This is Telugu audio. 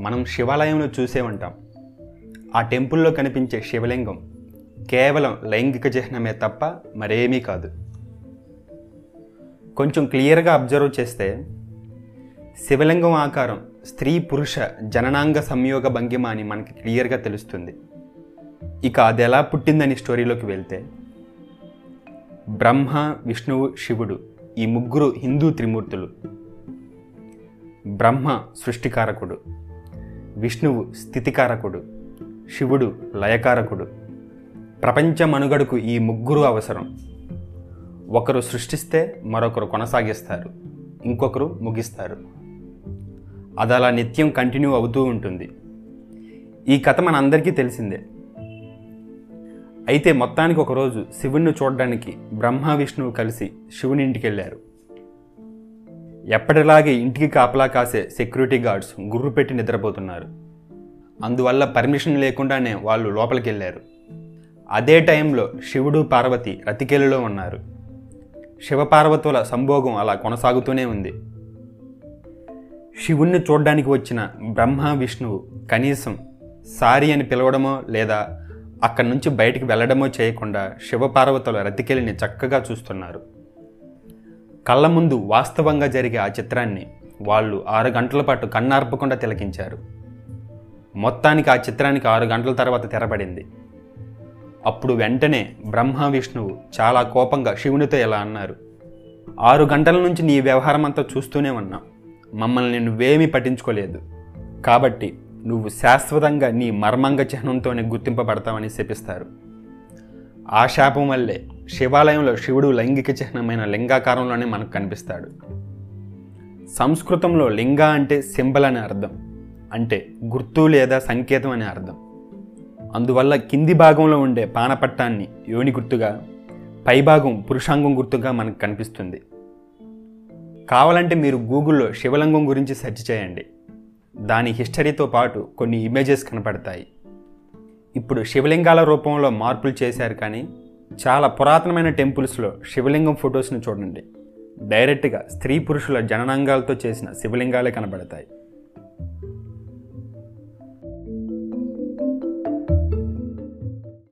మనం శివాలయంలో చూసే ఉంటాం ఆ టెంపుల్లో కనిపించే శివలింగం కేవలం లైంగిక చిహ్నమే తప్ప మరేమీ కాదు. కొంచెం క్లియర్గా అబ్జర్వ్ చేస్తే శివలింగం ఆకారం స్త్రీ పురుష జననాంగ సంయోగ భంగిమ అని మనకి క్లియర్గా తెలుస్తుంది. ఇక అది ఎలా పుట్టిందని స్టోరీలోకి వెళ్తే బ్రహ్మ విష్ణువు శివుడు ఈ ముగ్గురు హిందూ త్రిమూర్తులు. బ్రహ్మ సృష్టికారకుడు. విష్ణువు స్థితికారకుడు శివుడు లయకారకుడు. ప్రపంచ మనుగడకు ఈ ముగ్గురు అవసరం. ఒకరు సృష్టిస్తే మరొకరు కొనసాగిస్తారు ఇంకొకరు ముగిస్తారు. అది అలా నిత్యం కంటిన్యూ అవుతూ ఉంటుంది. ఈ కథ మన అందరికీ తెలిసిందే. అయితే మొత్తానికి ఒకరోజు శివుణ్ణి చూడడానికి బ్రహ్మ విష్ణువు కలిసి శివుని ఇంటికి వెళ్ళారు ఎప్పటిలాగే ఇంటికి కాపలా కాసే సెక్యూరిటీ గార్డ్స్ గుర్రు పెట్టి నిద్రపోతున్నారు. అందువల్ల పర్మిషన్ లేకుండానే వాళ్ళు లోపలికి వెళ్ళారు అదే టైంలో శివుడు పార్వతి రతికెలులో ఉన్నారు. శివపార్వతుల సంభోగం అలా కొనసాగుతూనే ఉంది. శివుణ్ణి చూడ్డానికి వచ్చిన బ్రహ్మ విష్ణువు కనీసం సారి అని పిలవడమో లేదా అక్కడి నుంచి బయటికి వెళ్ళడమో చేయకుండా శివపార్వతుల రతికెలిని చక్కగా చూస్తున్నారు. కళ్ళ ముందు వాస్తవంగా జరిగే ఆ చిత్రాన్ని వాళ్ళు ఆరు గంటల పాటు కన్నార్పకుండా తిలకించారు. మొత్తానికి ఆ చిత్రానికి ఆరు గంటల తర్వాత తెరపడింది. అప్పుడు వెంటనే బ్రహ్మ విష్ణువు చాలా కోపంగా శివునితో ఇలా అన్నారు ఆరు గంటల నుంచి నీ వ్యవహారం అంతా చూస్తూనే ఉన్నా. మమ్మల్ని నువ్వేమీ పట్టించుకోలేదు. కాబట్టి నువ్వు శాశ్వతంగా నీ మర్మంగ చిహ్నంతోనే గుర్తింపబడతావని శపిస్తారు. ఆ శాపం వల్లే శివాలయంలో శివుడు లైంగిక చిహ్నమైన లింగాకారంలోనే మనకు కనిపిస్తాడు. సంస్కృతంలో లింగ అంటే సింబల్ అనే అర్థం అంటే గుర్తు లేదా సంకేతం అనే అర్థం. అందువల్ల కింది భాగంలో ఉండే పానపట్టాన్ని యోని గుర్తుగా పైభాగం పురుషాంగం గుర్తుగా మనకు కనిపిస్తుంది. కావాలంటే మీరు గూగుల్లో శివలింగం గురించి సెర్చ్ చేయండి. దాని హిస్టరీతో పాటు కొన్ని ఇమేజెస్ కనపడతాయి. ఇప్పుడు శివలింగాల రూపంలో మార్పులు చేశారు కానీ చాలా పురాతనమైన టెంపుల్స్లో శివలింగం ఫొటోస్ని చూడండి. డైరెక్ట్గా స్త్రీ పురుషుల జననాంగాలతో చేసిన శివలింగాలే కనబడతాయి.